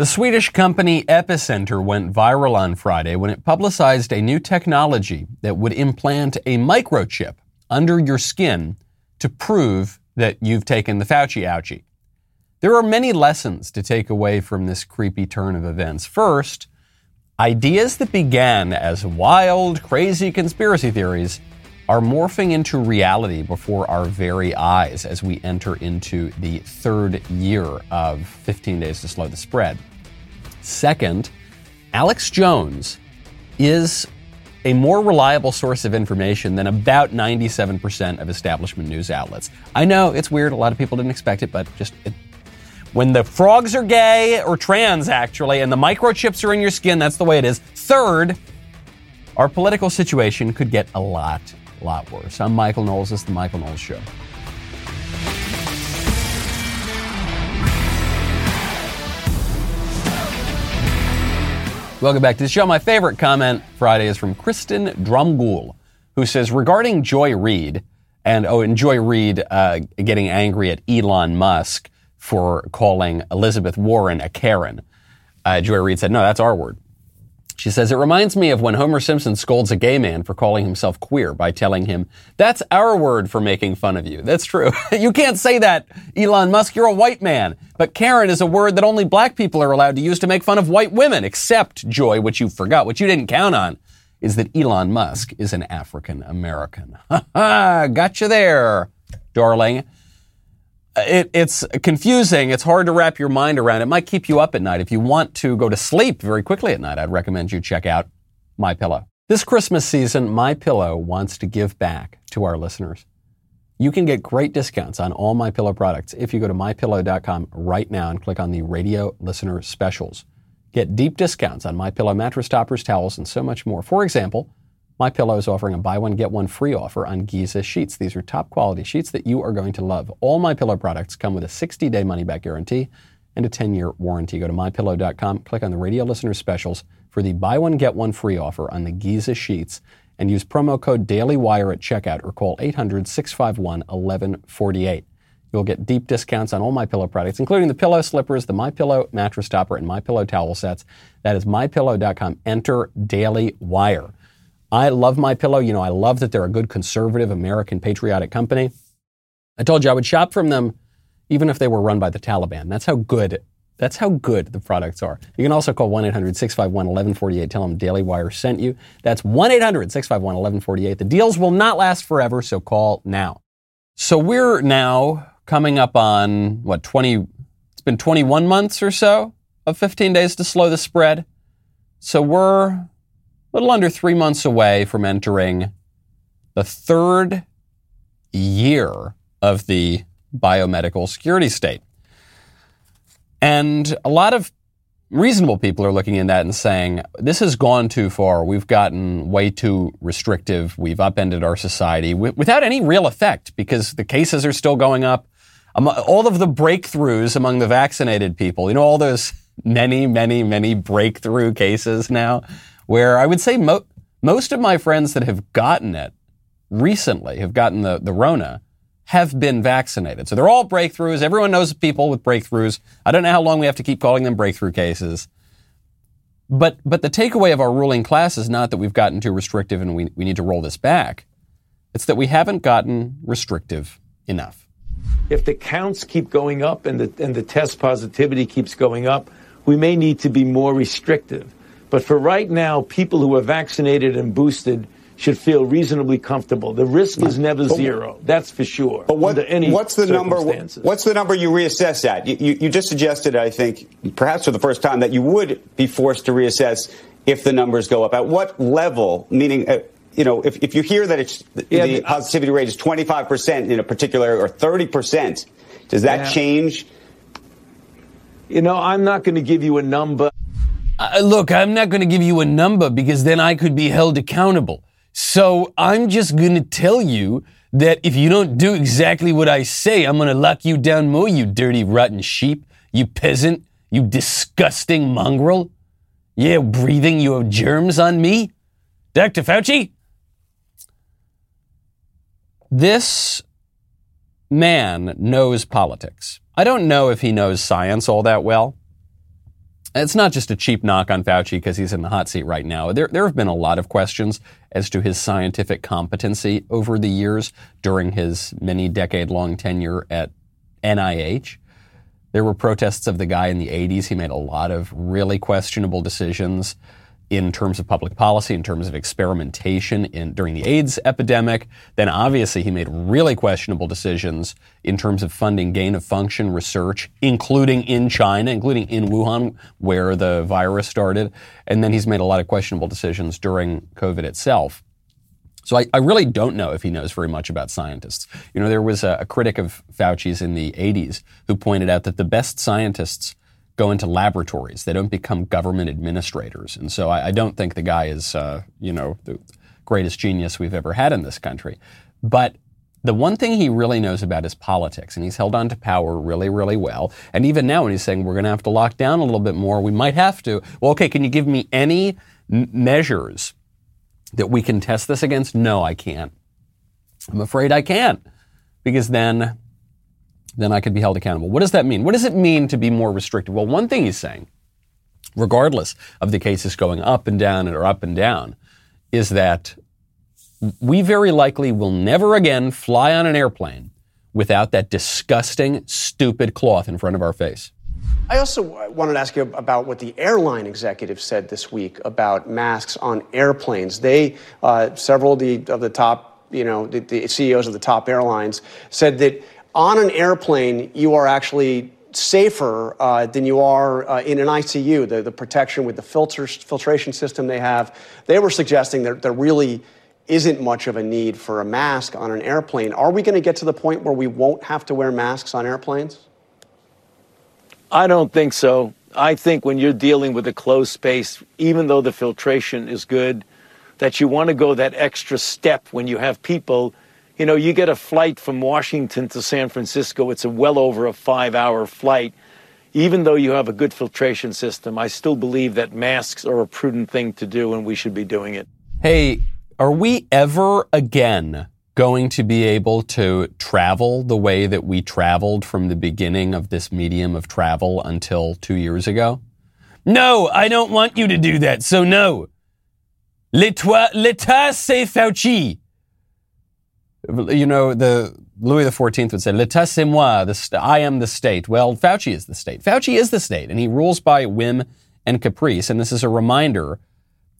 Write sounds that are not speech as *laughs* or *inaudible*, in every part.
The Swedish company Epicenter went viral on Friday when it publicized a new technology that would implant a microchip under your skin to prove that you've taken the Fauci ouchie. There are many lessons to take away from this creepy turn of events. First, ideas that began as wild, crazy conspiracy theories are morphing into reality before our very eyes as we enter into the third year of 15 Days to Slow the Spread. Second, Alex Jones is a more reliable source of information than about 97% of establishment news outlets. I know it's weird, a lot of people didn't expect it, but just it, when the frogs are gay or trans, actually, and the microchips are in your skin, that's the way it is. Third, our political situation could get a lot lot worse. I'm Michael Knowles. This is The Michael Knowles Show. Welcome back to the show. My favorite comment Friday is from Kristen Drumgool, who says regarding Joy Reid, and oh, and Joy Reid uh, getting angry at Elon Musk for calling Elizabeth Warren a Karen. Uh, Joy Reid said, no, that's our word. She says, It reminds me of when Homer Simpson scolds a gay man for calling himself queer by telling him, That's our word for making fun of you. *laughs* That's true. *laughs* you can't say that, Elon Musk. You're a white man. But Karen is a word that only black people are allowed to use to make fun of white women, except, Joy, which you forgot, which you didn't count on, is that Elon Musk is an African American. Ha *laughs* ha! Got you there, darling it, it's confusing. It's hard to wrap your mind around. It might keep you up at night. If you want to go to sleep very quickly at night, I'd recommend you check out My Pillow. This Christmas season, My Pillow wants to give back to our listeners. You can get great discounts on all My Pillow products if you go to mypillow.com right now and click on the radio listener specials. Get deep discounts on My Pillow mattress toppers, towels, and so much more. For example, my Pillow is offering a buy one get one free offer on Giza sheets. These are top quality sheets that you are going to love. All My Pillow products come with a 60-day money back guarantee and a 10-year warranty. Go to mypillow.com, click on the radio listener specials for the buy one get one free offer on the Giza sheets and use promo code DailyWire at checkout or call 800-651-1148. You'll get deep discounts on all my pillow products, including the pillow slippers, the My Pillow mattress topper, and My Pillow towel sets. That is mypillow.com. Enter Daily Wire. I love my pillow. You know, I love that they're a good conservative American patriotic company. I told you I would shop from them even if they were run by the Taliban. That's how good that's how good the products are. You can also call 1-800-651-1148. Tell them Daily Wire sent you. That's 1-800-651-1148. The deals will not last forever, so call now. So we're now coming up on what 20 it's been 21 months or so of 15 days to slow the spread. So we're little under three months away from entering the third year of the biomedical security state. And a lot of reasonable people are looking at that and saying, this has gone too far. We've gotten way too restrictive. We've upended our society without any real effect because the cases are still going up. All of the breakthroughs among the vaccinated people, you know, all those *laughs* many, many, many breakthrough cases now where I would say mo- most of my friends that have gotten it recently, have gotten the, the Rona, have been vaccinated. So they're all breakthroughs. Everyone knows people with breakthroughs. I don't know how long we have to keep calling them breakthrough cases. But, but the takeaway of our ruling class is not that we've gotten too restrictive and we, we need to roll this back. It's that we haven't gotten restrictive enough. If the counts keep going up and the, and the test positivity keeps going up, we may need to be more restrictive. But for right now, people who are vaccinated and boosted should feel reasonably comfortable. The risk is never but, zero. That's for sure. But what, what's the number? What's the number you reassess at? You, you, you, just suggested, I think, perhaps for the first time, that you would be forced to reassess if the numbers go up. At what level? Meaning. Uh, you know, if, if you hear that it's yeah, the positivity rate is 25% in a particular area or 30%, does that yeah. change? You know, I'm not going to give you a number. Uh, look, I'm not going to give you a number because then I could be held accountable. So I'm just going to tell you that if you don't do exactly what I say, I'm going to lock you down more, you dirty, rotten sheep, you peasant, you disgusting mongrel. Yeah, breathing your germs on me. Dr. Fauci? This man knows politics. I don't know if he knows science all that well. It's not just a cheap knock on Fauci because he's in the hot seat right now. There, there have been a lot of questions as to his scientific competency over the years during his many decade long tenure at NIH. There were protests of the guy in the 80s. He made a lot of really questionable decisions in terms of public policy, in terms of experimentation in, during the AIDS epidemic. Then obviously he made really questionable decisions in terms of funding gain of function research, including in China, including in Wuhan, where the virus started. And then he's made a lot of questionable decisions during COVID itself. So I, I, really don't know if he knows very much about scientists. You know, there was a, a critic of Fauci's in the 80s who pointed out that the best scientists go into laboratories. They don't become government administrators. And so I, I don't think the guy is, uh, you know, the greatest genius we've ever had in this country. But the one thing he really knows about is politics, and he's held on to power really, really well. And even now, when he's saying we're going to have to lock down a little bit more, we might have to. Well, okay, can you give me any m- measures that we can test this against? No, I can't. I'm afraid I can't, because then then I could be held accountable. What does that mean? What does it mean to be more restrictive? Well, one thing he's saying, regardless of the cases going up and down or up and down, is that we very likely will never again fly on an airplane without that disgusting, stupid cloth in front of our face. I also wanted to ask you about what the airline executives said this week about masks on airplanes. They, uh, several of the, of the top, you know, the, the CEOs of the top airlines said that on an airplane, you are actually safer uh, than you are uh, in an ICU. The, the protection with the filters, filtration system they have, they were suggesting that there really isn't much of a need for a mask on an airplane. Are we going to get to the point where we won't have to wear masks on airplanes? I don't think so. I think when you're dealing with a closed space, even though the filtration is good, that you want to go that extra step when you have people you know, you get a flight from Washington to San Francisco, it's a well over a five hour flight. Even though you have a good filtration system, I still believe that masks are a prudent thing to do and we should be doing it. Hey, are we ever again going to be able to travel the way that we traveled from the beginning of this medium of travel until two years ago? No, I don't want you to do that, so no. L'État, c'est Fauci you know, the Louis XIV would say, "L'état c'est moi," st- I am the state. Well, Fauci is the state. Fauci is the state, and he rules by whim and caprice. And this is a reminder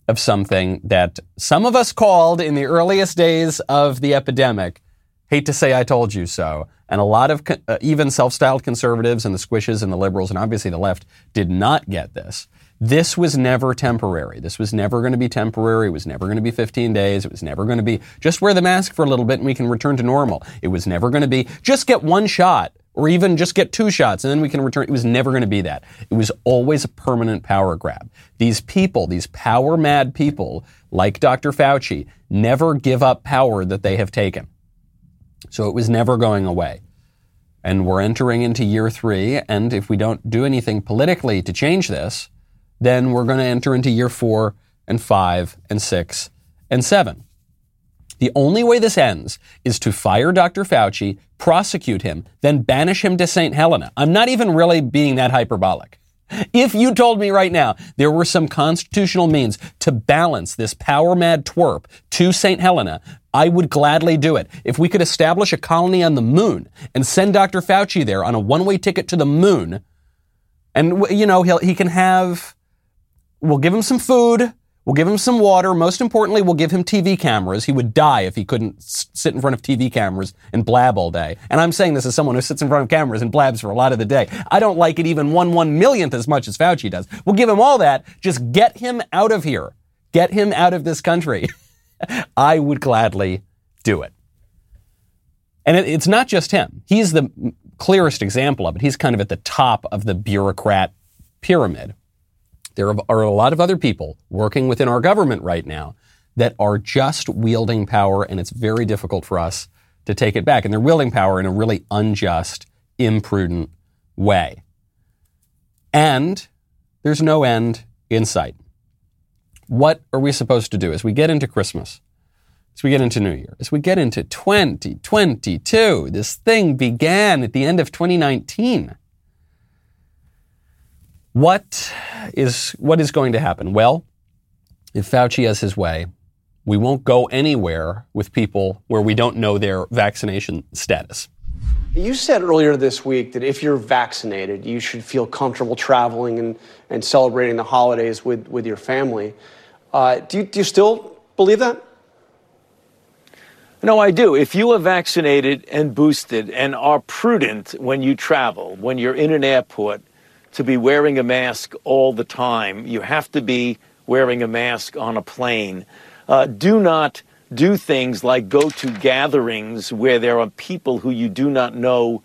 of something that some of us called in the earliest days of the epidemic. Hate to say I told you so. And a lot of uh, even self-styled conservatives and the squishes and the liberals and obviously the left did not get this. This was never temporary. This was never going to be temporary. It was never going to be 15 days. It was never going to be just wear the mask for a little bit and we can return to normal. It was never going to be just get one shot or even just get two shots and then we can return. It was never going to be that. It was always a permanent power grab. These people, these power mad people like Dr. Fauci, never give up power that they have taken. So it was never going away. And we're entering into year three, and if we don't do anything politically to change this, then we're going to enter into year four and five and six and seven. The only way this ends is to fire Dr. Fauci, prosecute him, then banish him to St. Helena. I'm not even really being that hyperbolic. If you told me right now there were some constitutional means to balance this power mad twerp to St. Helena, I would gladly do it. If we could establish a colony on the moon and send Dr. Fauci there on a one way ticket to the moon, and, you know, he he can have We'll give him some food. We'll give him some water. Most importantly, we'll give him TV cameras. He would die if he couldn't sit in front of TV cameras and blab all day. And I'm saying this as someone who sits in front of cameras and blabs for a lot of the day. I don't like it even one one millionth as much as Fauci does. We'll give him all that. Just get him out of here. Get him out of this country. *laughs* I would gladly do it. And it, it's not just him. He's the clearest example of it. He's kind of at the top of the bureaucrat pyramid. There are a lot of other people working within our government right now that are just wielding power, and it's very difficult for us to take it back. And they're wielding power in a really unjust, imprudent way. And there's no end in sight. What are we supposed to do as we get into Christmas? As we get into New Year, as we get into 2022, this thing began at the end of 2019. What is, what is going to happen? Well, if Fauci has his way, we won't go anywhere with people where we don't know their vaccination status. You said earlier this week that if you're vaccinated, you should feel comfortable traveling and, and celebrating the holidays with, with your family. Uh, do, you, do you still believe that? No, I do. If you are vaccinated and boosted and are prudent when you travel, when you're in an airport, to be wearing a mask all the time, you have to be wearing a mask on a plane. Uh, do not do things like go to gatherings where there are people who you do not know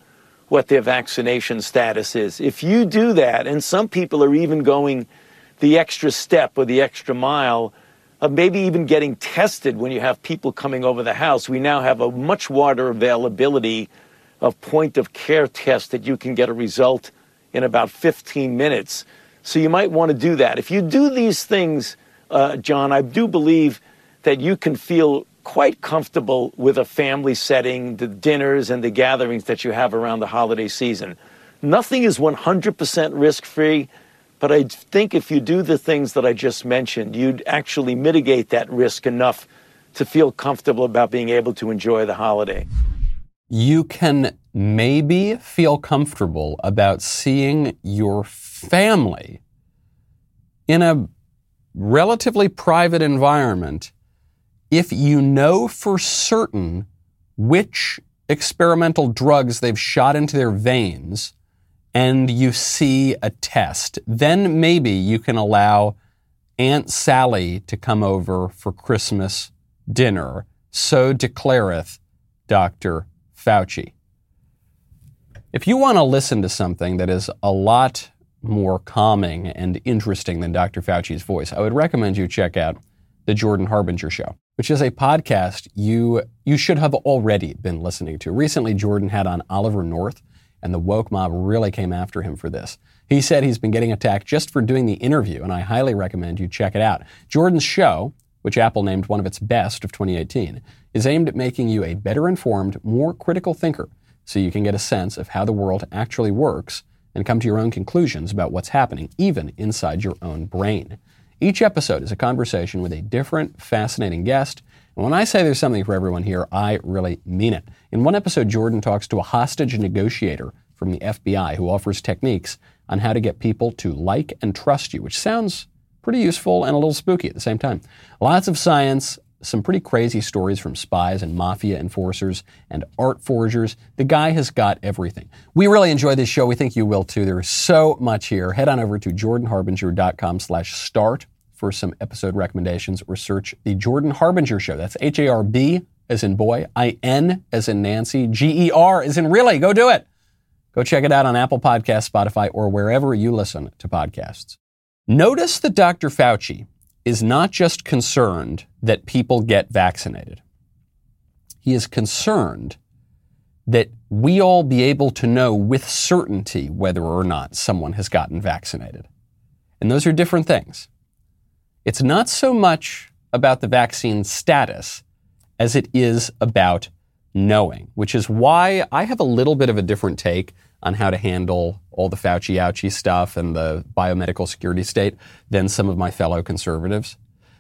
what their vaccination status is. If you do that, and some people are even going the extra step or the extra mile, of maybe even getting tested when you have people coming over the house, we now have a much wider availability of point of care tests that you can get a result in about 15 minutes. So you might want to do that. If you do these things, uh, John, I do believe that you can feel quite comfortable with a family setting, the dinners and the gatherings that you have around the holiday season. Nothing is 100% risk free, but I think if you do the things that I just mentioned, you'd actually mitigate that risk enough to feel comfortable about being able to enjoy the holiday. You can maybe feel comfortable about seeing your family in a relatively private environment if you know for certain which experimental drugs they've shot into their veins and you see a test, then maybe you can allow Aunt Sally to come over for Christmas dinner. So declareth Dr. Fauci. If you want to listen to something that is a lot more calming and interesting than Dr. Fauci's voice, I would recommend you check out The Jordan Harbinger Show which is a podcast you you should have already been listening to. Recently, Jordan had on Oliver North, and the woke mob really came after him for this. He said he's been getting attacked just for doing the interview, and I highly recommend you check it out. Jordan's show, which Apple named one of its best of 2018, is aimed at making you a better informed, more critical thinker so you can get a sense of how the world actually works and come to your own conclusions about what's happening, even inside your own brain. Each episode is a conversation with a different, fascinating guest. And when I say there's something for everyone here, I really mean it. In one episode, Jordan talks to a hostage negotiator from the FBI who offers techniques on how to get people to like and trust you, which sounds pretty useful and a little spooky at the same time. Lots of science, some pretty crazy stories from spies and mafia enforcers and art forgers. The guy has got everything. We really enjoy this show. We think you will too. There's so much here. Head on over to jordanharbinger.com slash start for some episode recommendations or search The Jordan Harbinger Show. That's H-A-R-B as in boy, I-N as in Nancy, G-E-R as in really. Go do it. Go check it out on Apple Podcasts, Spotify, or wherever you listen to podcasts. Notice that Dr. Fauci is not just concerned that people get vaccinated. He is concerned that we all be able to know with certainty whether or not someone has gotten vaccinated. And those are different things. It's not so much about the vaccine status as it is about knowing, which is why I have a little bit of a different take on how to handle all the Fauci ouchie stuff and the biomedical security state than some of my fellow conservatives.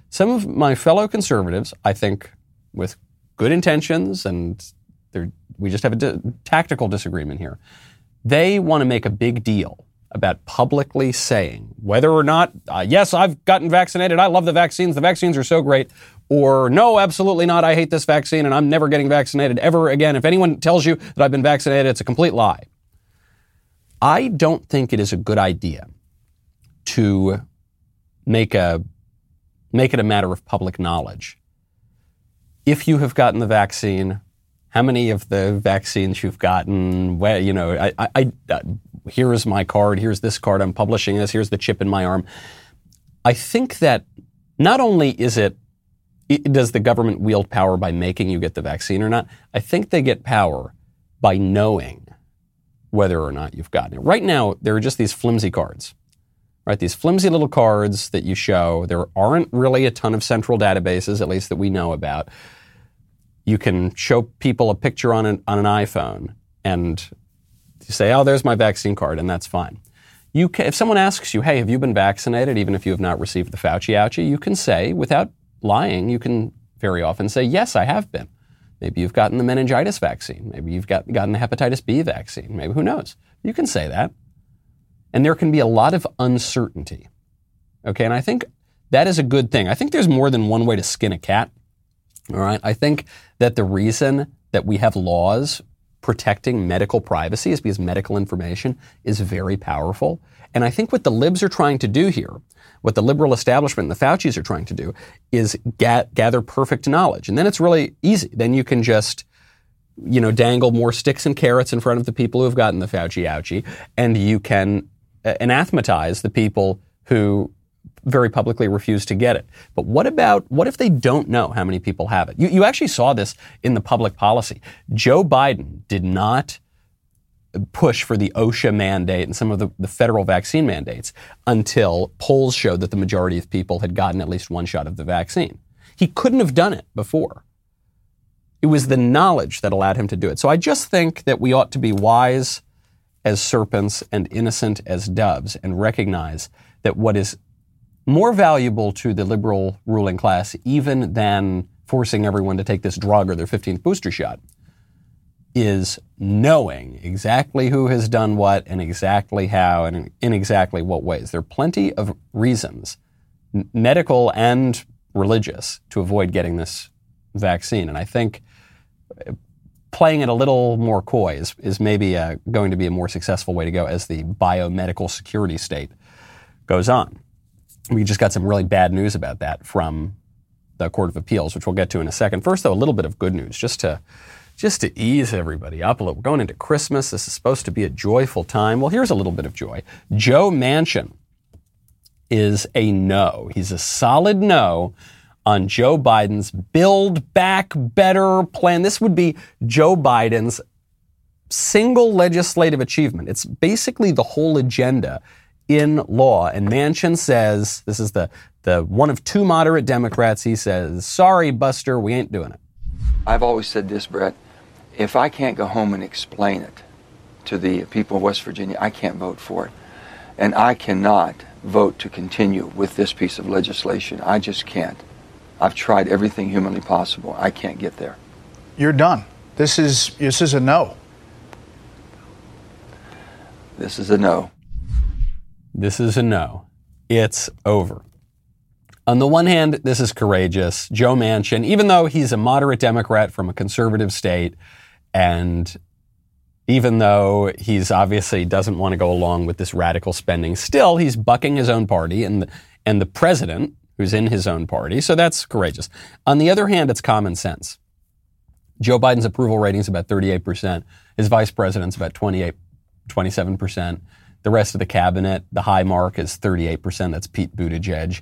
Some of my fellow conservatives, I think, with good intentions, and we just have a di- tactical disagreement here, they want to make a big deal about publicly saying whether or not, uh, yes, I've gotten vaccinated, I love the vaccines, the vaccines are so great, or no, absolutely not, I hate this vaccine and I'm never getting vaccinated ever again. If anyone tells you that I've been vaccinated, it's a complete lie. I don't think it is a good idea to make a make it a matter of public knowledge. If you have gotten the vaccine, how many of the vaccines you've gotten, where, you know, I, I, I, here is my card, here's this card, I'm publishing this, here's the chip in my arm. I think that not only is it, it does the government wield power by making you get the vaccine or not, I think they get power by knowing whether or not you've gotten it. Right now, there are just these flimsy cards, right? These flimsy little cards that you show. There aren't really a ton of central databases, at least that we know about. You can show people a picture on an, on an iPhone and say, oh, there's my vaccine card, and that's fine. You can, if someone asks you, hey, have you been vaccinated, even if you have not received the Fauci ouchie, you can say, without lying, you can very often say, yes, I have been. Maybe you've gotten the meningitis vaccine. Maybe you've got, gotten the hepatitis B vaccine. Maybe who knows? You can say that. And there can be a lot of uncertainty. Okay, and I think that is a good thing. I think there's more than one way to skin a cat. All right. I think that the reason that we have laws protecting medical privacy is because medical information is very powerful. And I think what the libs are trying to do here, what the liberal establishment and the Fauci's are trying to do, is ga- gather perfect knowledge. And then it's really easy. Then you can just, you know, dangle more sticks and carrots in front of the people who have gotten the Fauci ouchie, and you can uh, anathematize the people who very publicly refuse to get it. But what about, what if they don't know how many people have it? You, you actually saw this in the public policy. Joe Biden did not push for the OSHA mandate and some of the, the, federal vaccine mandates until polls showed that the majority of people had gotten at least one shot of the vaccine. He couldn't have done it before. It was the knowledge that allowed him to do it. So I just think that we ought to be wise as serpents and innocent as doves and recognize that what is more valuable to the liberal ruling class even than forcing everyone to take this drug or their 15th booster shot is knowing exactly who has done what and exactly how and in exactly what ways. There are plenty of reasons, medical and religious, to avoid getting this vaccine. And I think uh, playing it a little more coy is, is maybe uh, going to be a more successful way to go as the biomedical security state goes on we just got some really bad news about that from the Court of Appeals, which we'll get to in a second. First, though, a little bit of good news, just to just to ease everybody up a little. We're going into Christmas. This is supposed to be a joyful time. Well, here's a little bit of joy. Joe Manchin is a no. He's a solid no on Joe Biden's Build Back Better plan. This would be Joe Biden's single legislative achievement. It's basically the whole agenda in law. And Manchin says, this is the, the one of two moderate Democrats, he says, sorry, Buster, we ain't doing it. I've always said this, Bret. If I can't go home and explain it to the people of West Virginia, I can't vote for it. And I cannot vote to continue with this piece of legislation. I just can't. I've tried everything humanly possible. I can't get there. You're done. This is this is a no. This is a no. This is a no. It's over. On the one hand, this is courageous. Joe Manchin, even though he's a moderate Democrat from a conservative state, and even though he's obviously doesn't want to go along with this radical spending, still he's bucking his own party and the, and the president who's in his own party. So that's courageous. On the other hand, it's common sense. Joe Biden's approval rating is about 38%. His vice president's about 28, 27%. The rest of the cabinet, the high mark is 38%. That's Pete Buttigieg.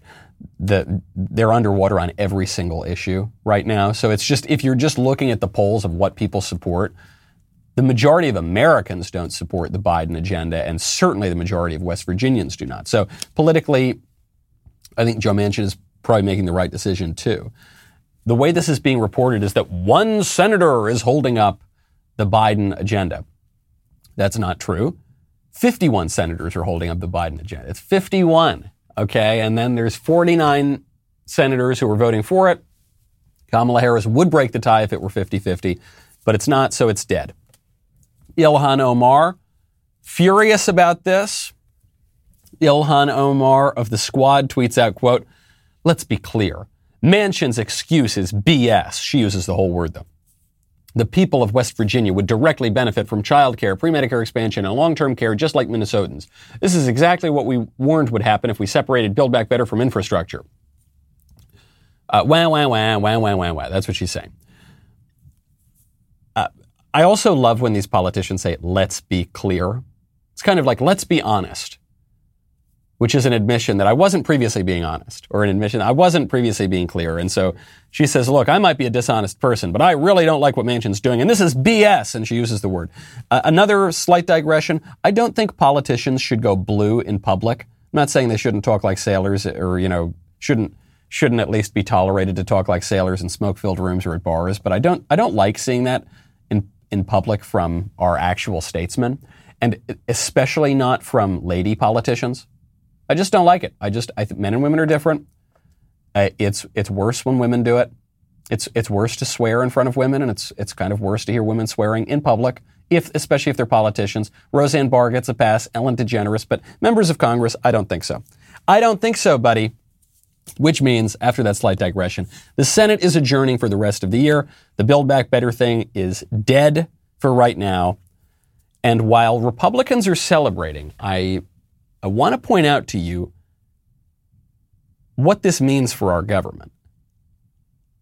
The, they're underwater on every single issue right now. So it's just, if you're just looking at the polls of what people support, the majority of Americans don't support the Biden agenda, and certainly the majority of West Virginians do not. So politically, I think Joe Manchin is probably making the right decision too. The way this is being reported is that one senator is holding up the Biden agenda. That's not true. 51 senators are holding up the Biden agenda. It's 51. Okay. And then there's 49 senators who are voting for it. Kamala Harris would break the tie if it were 50 50, but it's not, so it's dead. Ilhan Omar, furious about this. Ilhan Omar of the squad tweets out, quote, let's be clear. Manchin's excuse is BS. She uses the whole word though the people of West Virginia would directly benefit from child care, pre-Medicare expansion, and long-term care just like Minnesotans. This is exactly what we warned would happen if we separated Build Back Better from infrastructure. Uh, wah, wah, wah, wah, wah, wah, wah. That's what she's saying. Uh, I also love when these politicians say, let's be clear. It's kind of like, let's be honest which is an admission that I wasn't previously being honest, or an admission I wasn't previously being clear. And so she says, look, I might be a dishonest person, but I really don't like what Manchin's doing, and this is BS, and she uses the word. Uh, another slight digression, I don't think politicians should go blue in public. I'm not saying they shouldn't talk like sailors, or, you know, shouldn't shouldn't at least be tolerated to talk like sailors in smoke-filled rooms or at bars, but I don't I don't like seeing that in in public from our actual statesmen. and especially not from lady politicians. I just don't like it. I just I think men and women are different. It's it's worse when women do it. It's it's worse to swear in front of women, and it's it's kind of worse to hear women swearing in public, if especially if they're politicians. Roseanne Barr gets a pass, Ellen DeGeneres, but members of Congress, I don't think so. I don't think so, buddy. Which means, after that slight digression, the Senate is adjourning for the rest of the year. The Build Back Better thing is dead for right now. And while Republicans are celebrating, I, I want to point out to you what this means for our government.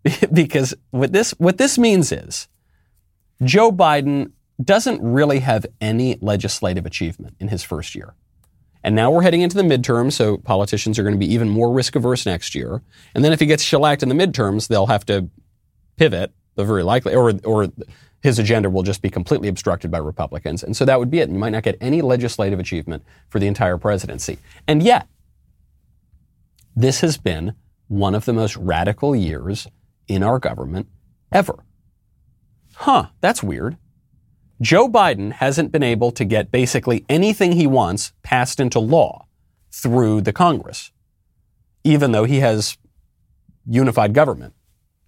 *laughs* because what this, what this means is Joe Biden doesn't really have any legislative achievement in his first year. And now we're heading into the midterms, so politicians are going to be even more risk averse next year. And then if he gets shellacked in the midterms, they'll have to pivot, very likely, or, or his agenda will just be completely obstructed by Republicans. And so that would be it. You might not get any legislative achievement for the entire presidency. And yet, this has been one of the most radical years in our government ever. Huh, that's weird. Joe Biden hasn't been able to get basically anything he wants passed into law through the Congress, even though he has unified government.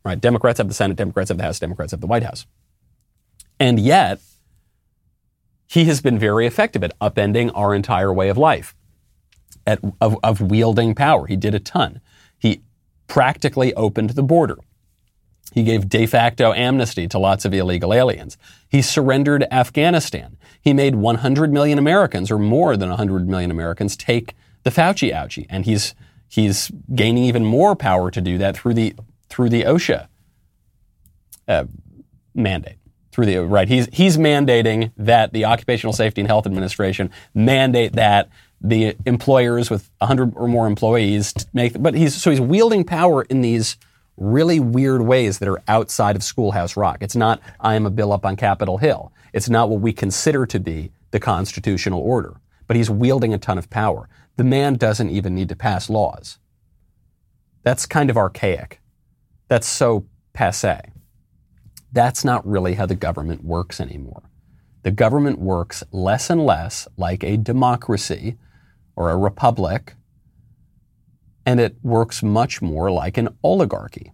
Right? Democrats have the Senate, Democrats have the House, Democrats have the White House. And yet, he has been very effective at upending our entire way of life, at, of, of wielding power. He did a ton. He practically opened the border. He gave de facto amnesty to lots of illegal aliens. He surrendered Afghanistan. He made 100 million Americans, or more than 100 million Americans, take the Fauci ouchie. And he's, he's gaining even more power to do that through the, through the OSHA uh, mandate through the right. He's he's mandating that the Occupational Safety and Health Administration mandate that the employers with 100 or more employees make. But he's so he's wielding power in these really weird ways that are outside of Schoolhouse Rock. It's not I am a bill up on Capitol Hill. It's not what we consider to be the constitutional order. But he's wielding a ton of power. The man doesn't even need to pass laws. That's kind of archaic. That's so passe. That's not really how the government works anymore. The government works less and less like a democracy or a republic, and it works much more like an oligarchy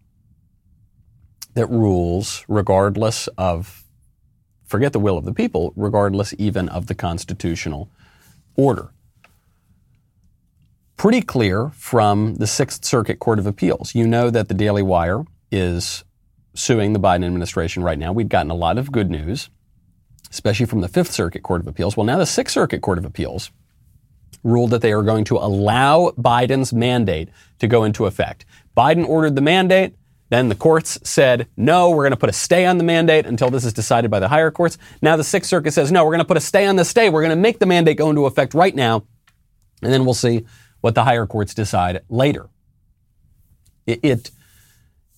that rules regardless of, forget the will of the people, regardless even of the constitutional order. Pretty clear from the Sixth Circuit Court of Appeals. You know that the Daily Wire is suing the Biden administration right now. We'd gotten a lot of good news, especially from the Fifth Circuit Court of Appeals. Well, now the Sixth Circuit Court of Appeals ruled that they are going to allow Biden's mandate to go into effect. Biden ordered the mandate. Then the courts said, no, we're going to put a stay on the mandate until this is decided by the higher courts. Now the Sixth Circuit says, no, we're going to put a stay on the stay. We're going to make the mandate go into effect right now. And then we'll see what the higher courts decide later. It, it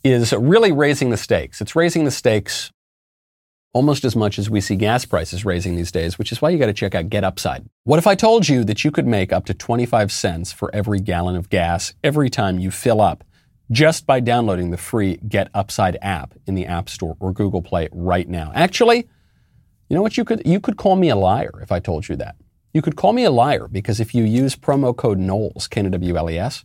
is really raising the stakes. It's raising the stakes almost as much as we see gas prices raising these days, which is why you got to check out Get Upside. What if I told you that you could make up to 25 cents for every gallon of gas every time you fill up just by downloading the free Get Upside app in the App Store or Google Play right now? Actually, you know what you could you could call me a liar if I told you that. You could call me a liar because if you use promo code Knowles, K-N-W-L-E-S,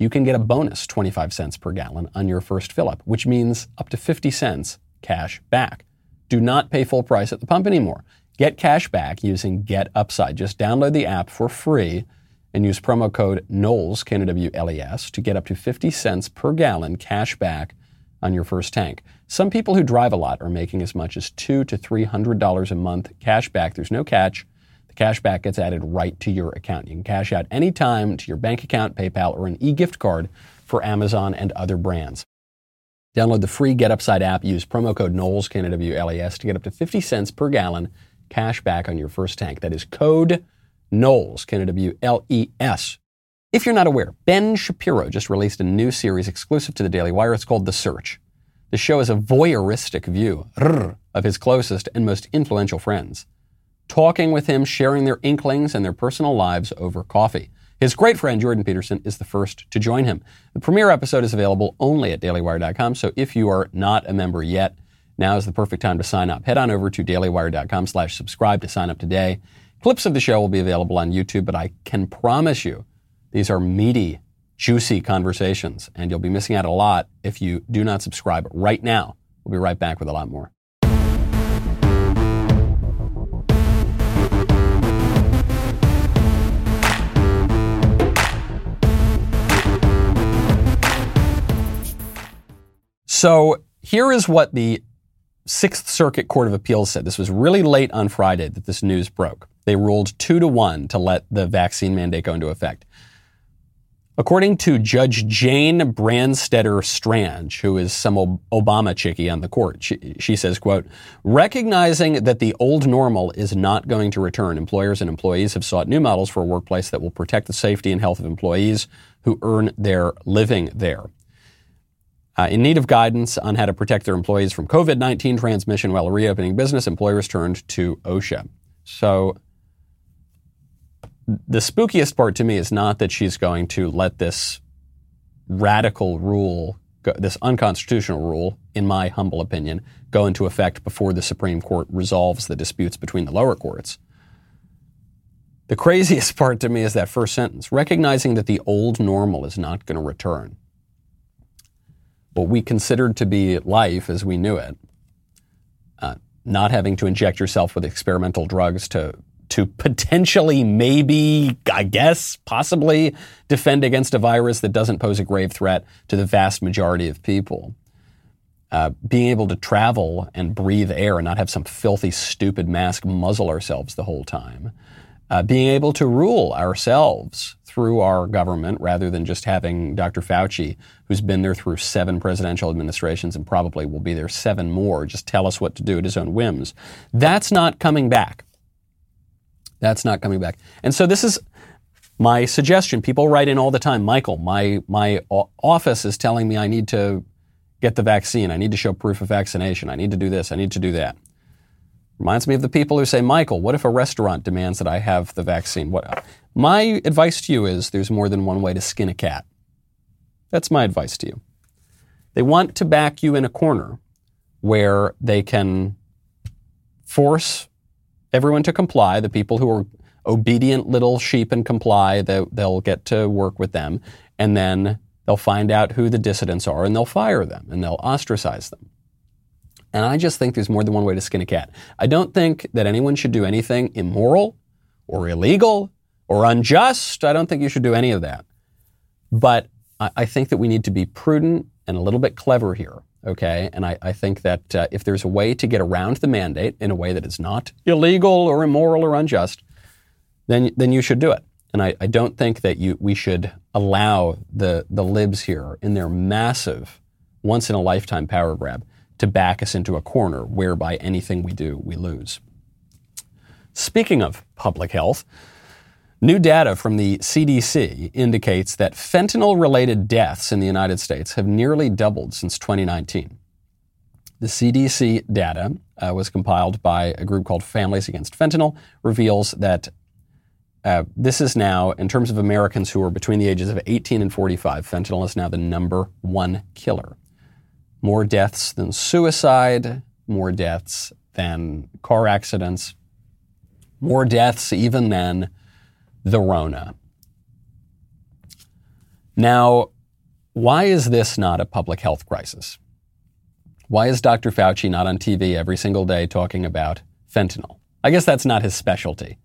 you can get a bonus 25 cents per gallon on your first fill up, which means up to 50 cents cash back. Do not pay full price at the pump anymore. Get cash back using Get Upside. Just download the app for free and use promo code Knowles, K-N-W-L-E-S, to get up to 50 cents per gallon cash back on your first tank. Some people who drive a lot are making as much as two to three hundred dollars a month cash back. There's no catch. The cash back gets added right to your account. You can cash out anytime to your bank account, PayPal, or an e-gift card for Amazon and other brands. Download the free Get Upside app. Use promo code Knowles, K-N-W-L-E-S, to get up to 50 cents per gallon cash back on your first tank. That is code Knowles, K-N-W-L-E-S. If you're not aware, Ben Shapiro just released a new series exclusive to the Daily Wire. It's called The Search. The show is a voyeuristic view of his closest and most influential friends talking with him, sharing their inklings and their personal lives over coffee. His great friend Jordan Peterson is the first to join him. The premiere episode is available only at dailywire.com, so if you are not a member yet, now is the perfect time to sign up. Head on over to dailywire.com slash subscribe to sign up today. Clips of the show will be available on YouTube, but I can promise you these are meaty, juicy conversations, and you'll be missing out a lot if you do not subscribe right now. We'll be right back with a lot more. So here is what the Sixth Circuit Court of Appeals said. This was really late on Friday that this news broke. They ruled two to one to let the vaccine mandate go into effect. According to Judge Jane Branstetter Stranch, who is some Obama chickie on the court, she, she, says, quote, recognizing that the old normal is not going to return, employers and employees have sought new models for a workplace that will protect the safety and health of employees who earn their living there. Uh, in need of guidance on how to protect their employees from COVID 19 transmission while reopening business, employers turned to OSHA. So, the spookiest part to me is not that she's going to let this radical rule, go, this unconstitutional rule, in my humble opinion, go into effect before the Supreme Court resolves the disputes between the lower courts. The craziest *laughs* part to me is that first sentence recognizing that the old normal is not going to return what we considered to be life as we knew it, uh, not having to inject yourself with experimental drugs to to potentially, maybe, I guess, possibly defend against a virus that doesn't pose a grave threat to the vast majority of people. Uh, being able to travel and breathe air and not have some filthy, stupid mask muzzle ourselves the whole time. Uh, being able to rule ourselves through our government rather than just having Dr. Fauci, who's been there through seven presidential administrations and probably will be there seven more, just tell us what to do at his own whims. That's not coming back. That's not coming back. And so this is my suggestion. People write in all the time, Michael, my, my office is telling me I need to get the vaccine. I need to show proof of vaccination. I need to do this. I need to do that. Reminds me of the people who say, Michael, what if a restaurant demands that I have the vaccine? What? My advice to you is there's more than one way to skin a cat. That's my advice to you. They want to back you in a corner where they can force everyone to comply. The people who are obedient little sheep and comply, they, they'll get to work with them. And then they'll find out who the dissidents are and they'll fire them and they'll ostracize them. And I just think there's more than one way to skin a cat. I don't think that anyone should do anything immoral or illegal or unjust. I don't think you should do any of that. But I, I think that we need to be prudent and a little bit clever here. Okay. And I, I think that uh, if there's a way to get around the mandate in a way that is not illegal or immoral or unjust, then, then you should do it. And I, I don't think that you, we should allow the, the libs here in their massive, once in a lifetime power grab to back us into a corner whereby anything we do, we lose. Speaking of public health, new data from the CDC indicates that fentanyl related deaths in the United States have nearly doubled since 2019. The CDC data uh, was compiled by a group called Families Against Fentanyl, reveals that uh, this is now, in terms of Americans who are between the ages of 18 and 45, fentanyl is now the number one killer more deaths than suicide, more deaths than car accidents, more deaths even than the Rona. Now, why is this not a public health crisis? Why is Dr. Fauci not on TV every single day talking about fentanyl? I guess that's not his specialty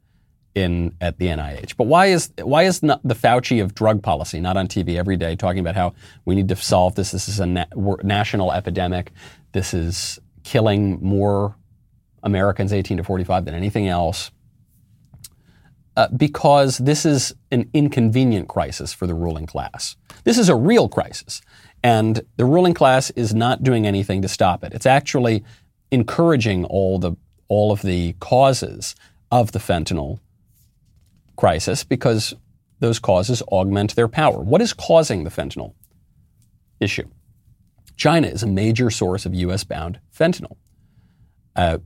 in at the NIH. But why is why is the Fauci of drug policy not on TV every day talking about how we need to solve this? This is a na- national epidemic. This is killing more Americans 18 to 45 than anything else. Uh, because this is an inconvenient crisis for the ruling class. This is a real crisis. And the ruling class is not doing anything to stop it. It's actually encouraging all the all of the causes of the fentanyl crisis because those causes augment their power. What is causing the fentanyl issue? China is a major source of U.S. bound fentanyl. Uh,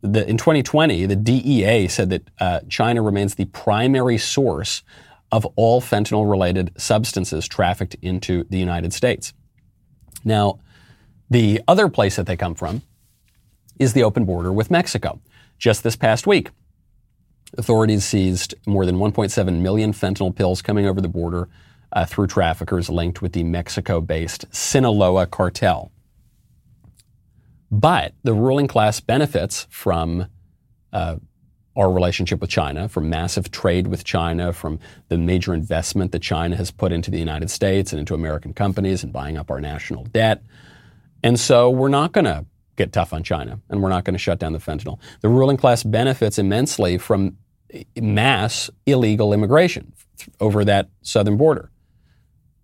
the, in 2020, the DEA said that uh, China remains the primary source of all fentanyl related substances trafficked into the United States. Now, the other place that they come from is the open border with Mexico. Just this past week, Authorities seized more than 1.7 million fentanyl pills coming over the border uh, through traffickers linked with the Mexico based Sinaloa cartel. But the ruling class benefits from uh, our relationship with China, from massive trade with China, from the major investment that China has put into the United States and into American companies and buying up our national debt. And so we're not going to get tough on China and we're not going to shut down the fentanyl. The ruling class benefits immensely from mass illegal immigration over that southern border.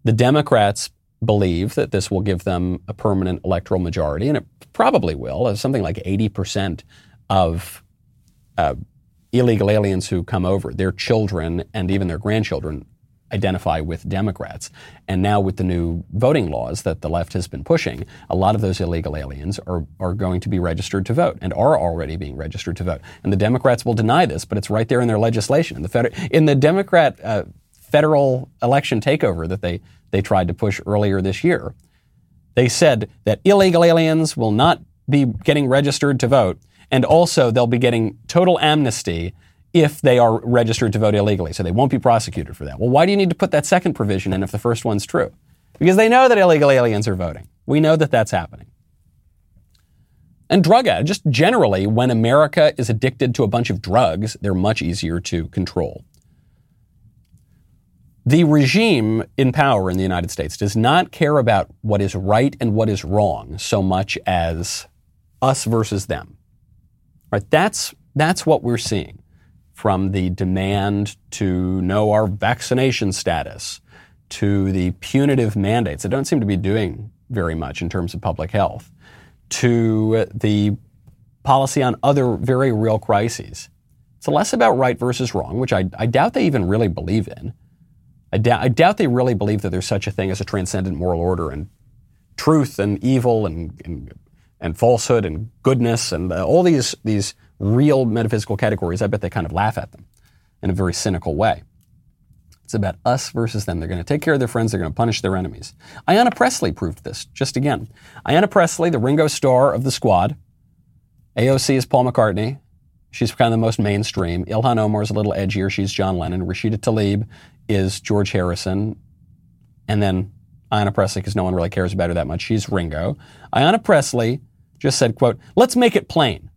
The Democrats believe that this will give them a permanent electoral majority, and it probably will, something like 80% of uh, illegal aliens who come over, their children and even their grandchildren identify with Democrats. And now with the new voting laws that the left has been pushing, a lot of those illegal aliens are, are going to be registered to vote and are already being registered to vote. And the Democrats will deny this, but it's right there in their legislation. In the, feder- in the Democrat uh, federal election takeover that they, they tried to push earlier this year, they said that illegal aliens will not be getting registered to vote and also, they'll be getting total amnesty if they are registered to vote illegally. So they won't be prosecuted for that. Well, why do you need to put that second provision in if the first one's true? Because they know that illegal aliens are voting. We know that that's happening. And drug addicts, just generally, when America is addicted to a bunch of drugs, they're much easier to control. The regime in power in the United States does not care about what is right and what is wrong so much as us versus them. Right? That's, that's what we're seeing from the demand to know our vaccination status to the punitive mandates that don't seem to be doing very much in terms of public health to the policy on other very real crises. It's less about right versus wrong, which I, I doubt they even really believe in. I, da- I doubt they really believe that there's such a thing as a transcendent moral order and truth and evil and, and and falsehood and goodness and all these, these real metaphysical categories, I bet they kind of laugh at them in a very cynical way. It's about us versus them. They're going to take care of their friends. They're going to punish their enemies. Ayanna Pressley proved this just again. Ayanna Pressley, the Ringo Starr of the squad. AOC is Paul McCartney. She's kind of the most mainstream. Ilhan Omar is a little edgier. She's John Lennon. Rashida Tlaib is George Harrison. And then Ayanna Pressley, because no one really cares about her that much. She's Ringo. Ayanna Pressley just said, quote, let's make it plain.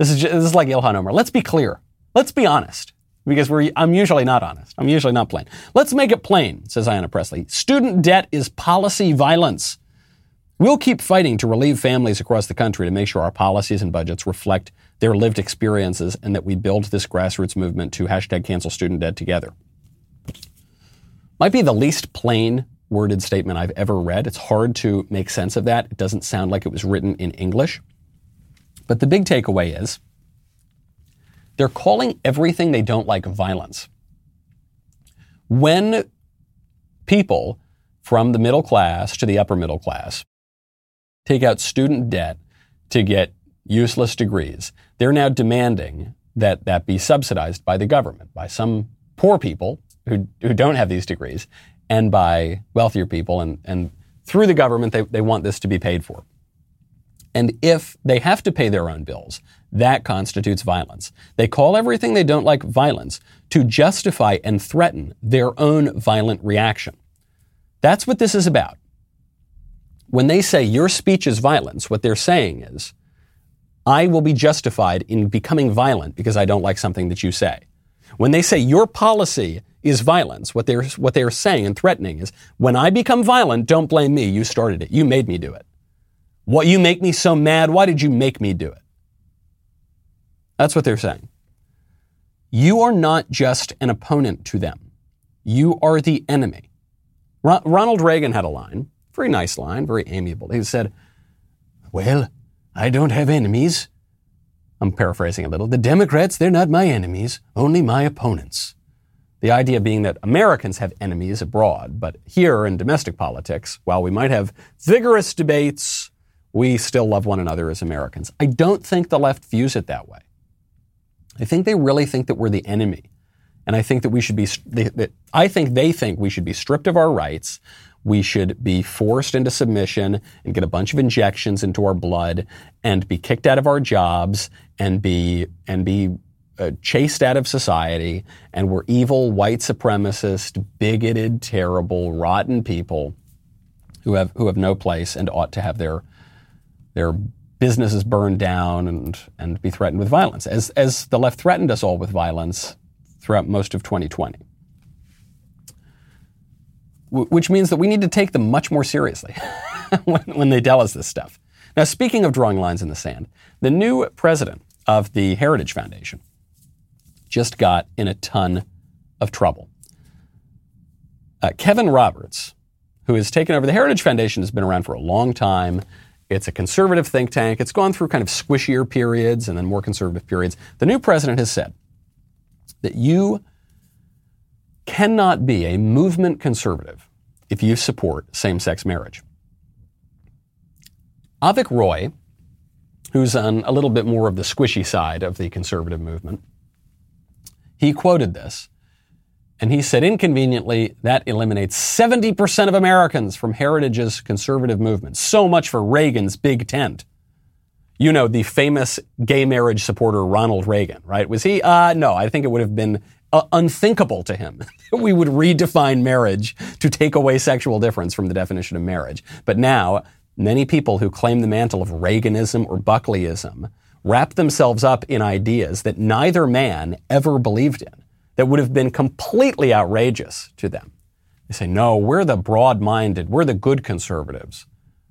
This is, just, this is like Ilhan Omar. Let's be clear. Let's be honest. Because we're, I'm usually not honest. I'm usually not plain. Let's make it plain, says Ayanna Pressley. Student debt is policy violence. We'll keep fighting to relieve families across the country to make sure our policies and budgets reflect their lived experiences and that we build this grassroots movement to hashtag cancel student debt together. Might be the least plain worded statement I've ever read. It's hard to make sense of that. It doesn't sound like it was written in English. But the big takeaway is they're calling everything they don't like violence. When people from the middle class to the upper middle class take out student debt to get useless degrees, they're now demanding that that be subsidized by the government, by some poor people who, who don't have these degrees, and by wealthier people. And, and through the government, they, they want this to be paid for. And if they have to pay their own bills, that constitutes violence. They call everything they don't like violence to justify and threaten their own violent reaction. That's what this is about. When they say your speech is violence, what they're saying is, I will be justified in becoming violent because I don't like something that you say. When they say your policy is violence. What they're, what they're saying and threatening is when I become violent, don't blame me. You started it. You made me do it. What you make me so mad? Why did you make me do it? That's what they're saying. You are not just an opponent to them. You are the enemy. Ro- Ronald Reagan had a line, very nice line, very amiable. He said, Well, I don't have enemies. I'm paraphrasing a little. The Democrats, they're not my enemies, only my opponents. The idea being that Americans have enemies abroad, but here in domestic politics, while we might have vigorous debates, we still love one another as Americans. I don't think the left views it that way. I think they really think that we're the enemy. And I think that we should be, I think they think we should be stripped of our rights. We should be forced into submission and get a bunch of injections into our blood and be kicked out of our jobs and be, and be uh, chased out of society and we're evil, white supremacist, bigoted, terrible, rotten people who have who have no place and ought to have their their businesses burned down and and be threatened with violence, as as the left threatened us all with violence throughout most of 2020. W- which means that we need to take them much more seriously *laughs* when, when they tell us this stuff. Now, speaking of drawing lines in the sand, the new president of the Heritage Foundation just got in a ton of trouble. Uh, Kevin Roberts, who has taken over the Heritage Foundation, has been around for a long time. It's a conservative think tank. It's gone through kind of squishier periods and then more conservative periods. The new president has said that you cannot be a movement conservative if you support same sex marriage. Avik Roy, who's on a little bit more of the squishy side of the conservative movement, he quoted this. And he said, inconveniently, that eliminates 70% of Americans from Heritage's conservative movement. So much for Reagan's big tent. You know, the famous gay marriage supporter Ronald Reagan, right? Was he? Uh, no, I think it would have been uh, unthinkable to him *laughs* we would redefine marriage to take away sexual difference from the definition of marriage. But now, many people who claim the mantle of Reaganism or Buckleyism wrap themselves up in ideas that neither man ever believed in, that would have been completely outrageous to them. They say, no, we're the broad minded, we're the good conservatives.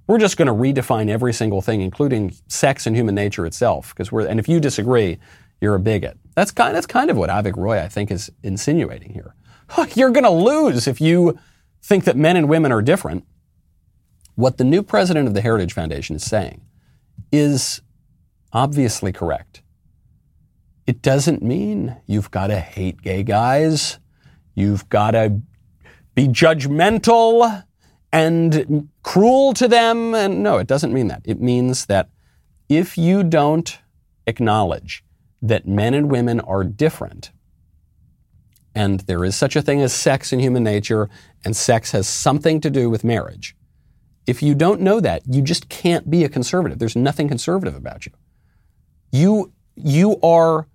We're just going to redefine every single thing, including sex and human nature itself. Because we're, and if you disagree, you're a bigot. That's kind, that's kind of what Avik Roy, I think, is insinuating here. You're going to lose if you think that men and women are different. What the new president of the Heritage Foundation is saying is obviously correct. It doesn't mean you've got to hate gay guys. You've got to be judgmental and cruel to them. And no, it doesn't mean that. It means that if you don't acknowledge that men and women are different, and there is such a thing as sex in human nature, and sex has something to do with marriage. If you don't know that, you just can't be a conservative. There's nothing conservative about you. You, you are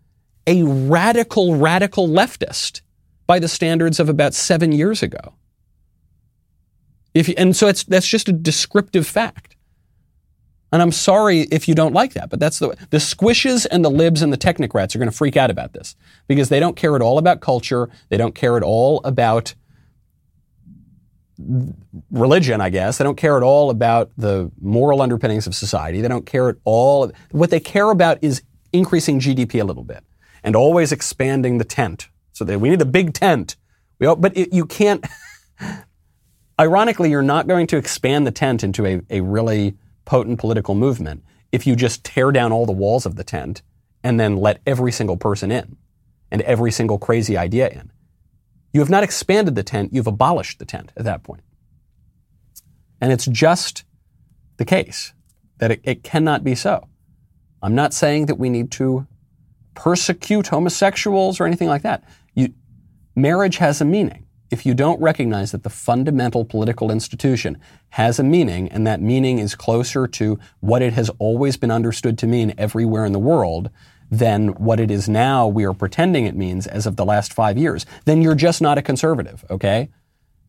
a radical, radical leftist by the standards of about seven years ago. If and so that's just a descriptive fact. And I'm sorry if you don't like that, but that's the way. The squishes and the libs and the technocrats are going to freak out about this because they don't care at all about culture. They don't care at all about religion, I guess. They don't care at all about the moral underpinnings of society. They don't care at all. What they care about is increasing GDP a little bit and always expanding the tent. So we need a big tent. We, but it, you can't. *laughs* ironically, you're not going to expand the tent into a, a really potent political movement if you just tear down all the walls of the tent and then let every single person in and every single crazy idea in. You have not expanded the tent, you've abolished the tent at that point. And it's just the case that it, it cannot be so. I'm not saying that we need to persecute homosexuals or anything like that. You, marriage has a meaning if you don't recognize that the fundamental political institution has a meaning and that meaning is closer to what it has always been understood to mean everywhere in the world than what it is now we are pretending it means as of the last five years, then you're just not a conservative, okay?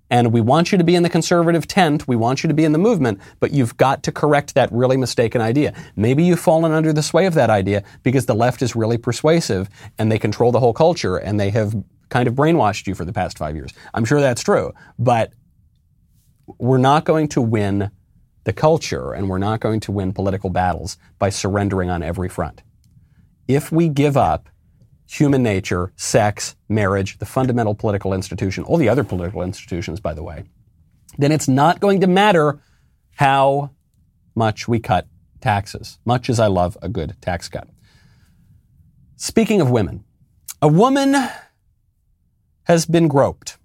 And we want you to be in the conservative tent. We want you to be in the movement, but you've got to correct that really mistaken idea. Maybe you've fallen under the sway of that idea because the left is really persuasive and they control the whole culture and they have kind of brainwashed you for the past five years. I'm sure that's true, but we're not going to win the culture and we're not going to win political battles by surrendering on every front. If we give up human nature, sex, marriage, the fundamental political institution, all the other political institutions, by the way, then it's not going to matter how much we cut taxes, much as I love a good tax cut. Speaking of women, a woman has been groped.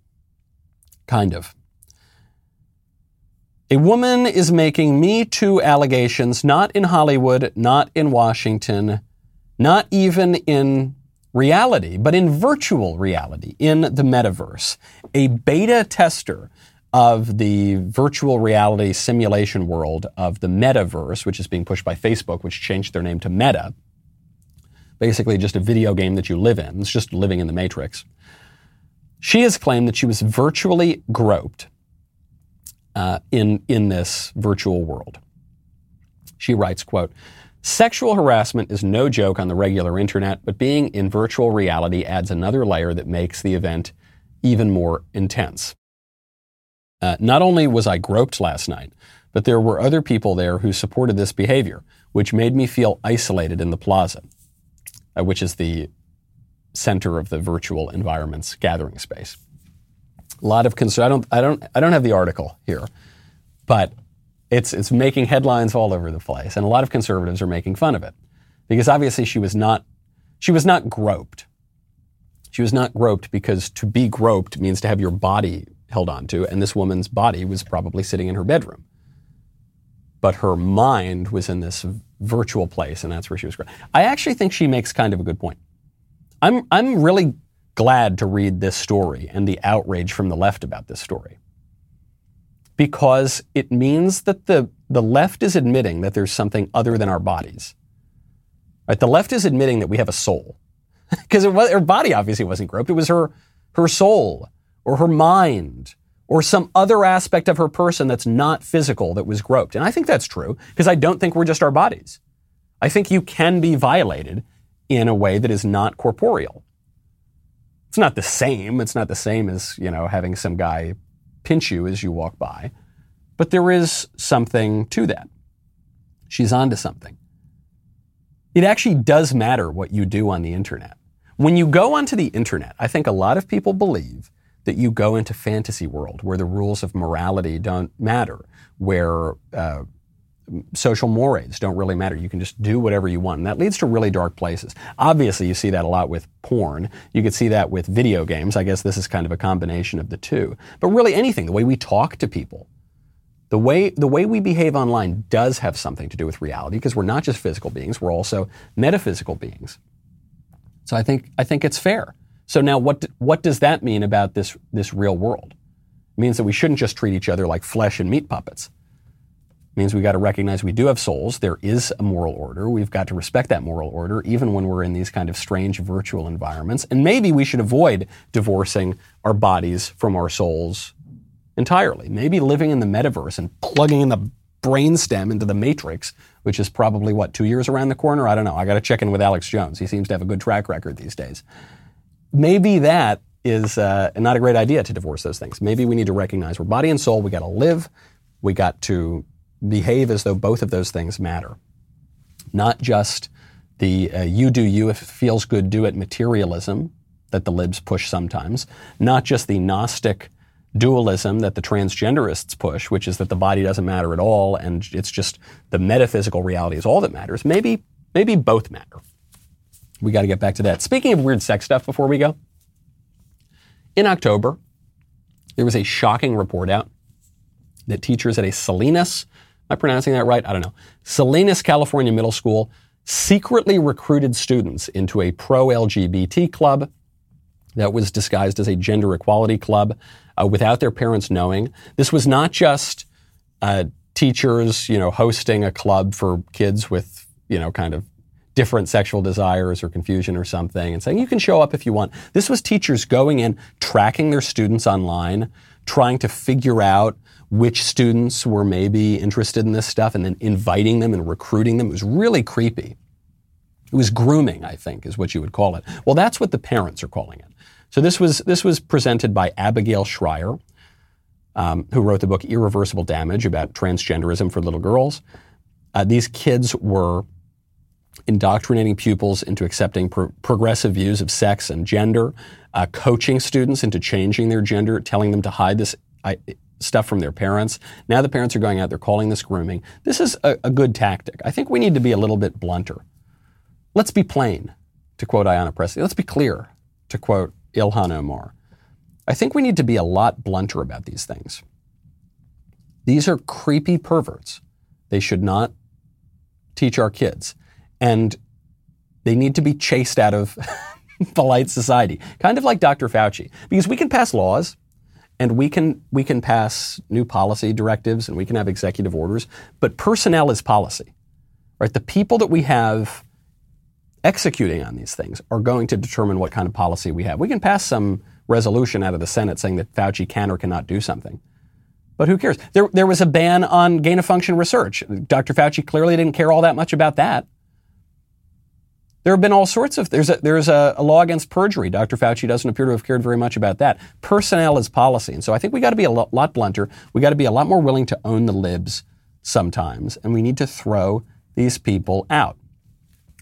Kind of. A woman is making Me Too allegations not in Hollywood, not in Washington, not even in reality, but in virtual reality, in the metaverse. A beta tester of the virtual reality simulation world of the metaverse, which is being pushed by Facebook, which changed their name to Meta, basically just a video game that you live in. It's just living in the matrix. She has claimed that she was virtually groped uh, in, in this virtual world. She writes, quote, Sexual harassment is no joke on the regular internet, but being in virtual reality adds another layer that makes the event even more intense. Uh, not only was I groped last night, but there were other people there who supported this behavior, which made me feel isolated in the plaza, uh, which is the center of the virtual environment's gathering space. A lot of concern. I don't, I don't, I don't have the article here, but it's, it's making headlines all over the place, and a lot of conservatives are making fun of it because obviously she was not she was not groped. She was not groped because to be groped means to have your body held onto, and this woman's body was probably sitting in her bedroom. But her mind was in this virtual place, and that's where she was groped. I actually think she makes kind of a good point. I'm, I'm really glad to read this story and the outrage from the left about this story because it means that the, the left is admitting that there's something other than our bodies. Right? The left is admitting that we have a soul. *laughs* Because her body obviously wasn't groped. It was her, her soul or her mind or some other aspect of her person that's not physical that was groped. And I think that's true because I don't think we're just our bodies. I think you can be violated in a way that is not corporeal. It's not the same. It's not the same as, you know, having some guy pinch you as you walk by. But there is something to that. She's onto something. It actually does matter what you do on the internet. When you go onto the internet, I think a lot of people believe that you go into fantasy world where the rules of morality don't matter, where uh, social mores don't really matter. You can just do whatever you want. And that leads to really dark places. Obviously, you see that a lot with porn. You could see that with video games. I guess this is kind of a combination of the two. But really anything, the way we talk to people, the way, the way we behave online does have something to do with reality because we're not just physical beings, we're also metaphysical beings. So I think, I think it's fair. So now what, what does that mean about this, this real world? It means that we shouldn't just treat each other like flesh and meat puppets means we've got to recognize we do have souls. There is a moral order. We've got to respect that moral order, even when we're in these kind of strange virtual environments. And maybe we should avoid divorcing our bodies from our souls entirely. Maybe living in the metaverse and plugging in the brainstem into the matrix, which is probably what, two years around the corner? I don't know. I got to check in with Alex Jones. He seems to have a good track record these days. Maybe that is uh, not a great idea to divorce those things. Maybe we need to recognize we're body and soul. We got to live. We got to behave as though both of those things matter. Not just the uh, you do you if it feels good, do it materialism that the libs push sometimes. Not just the Gnostic dualism that the transgenderists push, which is that the body doesn't matter at all and it's just the metaphysical reality is all that matters. Maybe, maybe both matter. We got to get back to that. Speaking of weird sex stuff before we go, in October, there was a shocking report out that teachers at a Salinas I pronouncing that right? I don't know. Salinas, California Middle School secretly recruited students into a pro LGBT club that was disguised as a gender equality club uh, without their parents knowing. This was not just uh, teachers, you know, hosting a club for kids with, you know, kind of different sexual desires or confusion or something and saying you can show up if you want. This was teachers going in, tracking their students online, trying to figure out which students were maybe interested in this stuff and then inviting them and recruiting them. It was really creepy. It was grooming, I think, is what you would call it. Well, that's what the parents are calling it. So this was this was presented by Abigail Shrier, um, who wrote the book Irreversible Damage about transgenderism for little girls. Uh, these kids were indoctrinating pupils into accepting pro- progressive views of sex and gender, uh, coaching students into changing their gender, telling them to hide this stuff from their parents. Now the parents are going out, they're calling this grooming. This is a, a good tactic. I think we need to be a little bit blunter. Let's be plain, to quote Ayanna Pressley. Let's be clear, to quote Ilhan Omar. I think we need to be a lot blunter about these things. These are creepy perverts. They should not teach our kids. And they need to be chased out of *laughs* polite society, kind of like Dr. Fauci. Because we can pass laws, and we can we can pass new policy directives and we can have executive orders, but personnel is policy. Right? The people that we have executing on these things are going to determine what kind of policy we have. We can pass some resolution out of the Senate saying that Fauci can or cannot do something. But who cares? There, there was a ban on gain of function research. Dr. Fauci clearly didn't care all that much about that. There have been all sorts of there's a there's a, a, law against perjury. Dr. Fauci doesn't appear to have cared very much about that. Personnel is policy, and so I think we got to be a lot, lot blunter. We got to be a lot more willing to own the libs sometimes, and we need to throw these people out.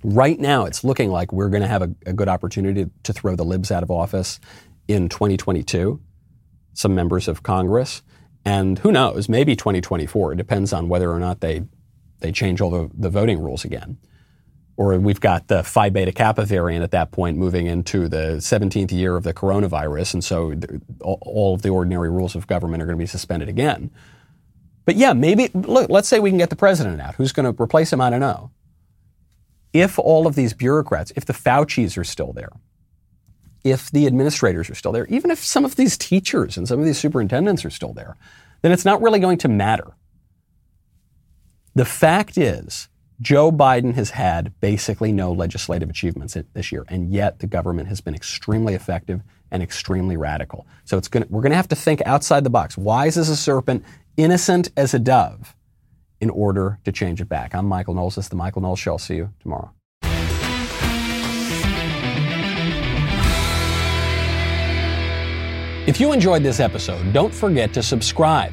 Right now, it's looking like we're going to have a, a good opportunity to throw the libs out of office in 2022. Some members of Congress, and who knows, maybe 2024. It depends on whether or not they they change all the, the voting rules again or we've got the Phi Beta Kappa variant at that point moving into the 17th year of the coronavirus, and so all of the ordinary rules of government are going to be suspended again. But yeah, maybe, look, let's say we can get the president out. Who's going to replace him? I don't know. If all of these bureaucrats, if the Faucis are still there, if the administrators are still there, even if some of these teachers and some of these superintendents are still there, then it's not really going to matter. The fact is, Joe Biden has had basically no legislative achievements this year, and yet the government has been extremely effective and extremely radical. So it's gonna, we're going to have to think outside the box. Wise as a serpent, innocent as a dove, in order to change it back. I'm Michael Knowles. This is the Michael Knowles Show. I'll see you tomorrow. If you enjoyed this episode, don't forget to subscribe.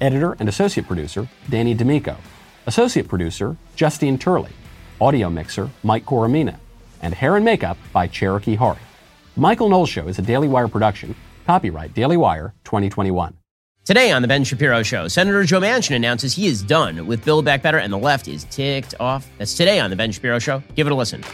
Editor and associate producer, Danny D'Amico. Associate producer, Justine Turley. Audio mixer, Mike Coromina. And hair and makeup by Cherokee Hart. Michael Knowles Show is a Daily Wire production. Copyright Daily Wire 2021. Today on The Ben Shapiro Show, Senator Joe Manchin announces he is done with Build Back Better and the left is ticked off. That's today on The Ben Shapiro Show. Give it a listen.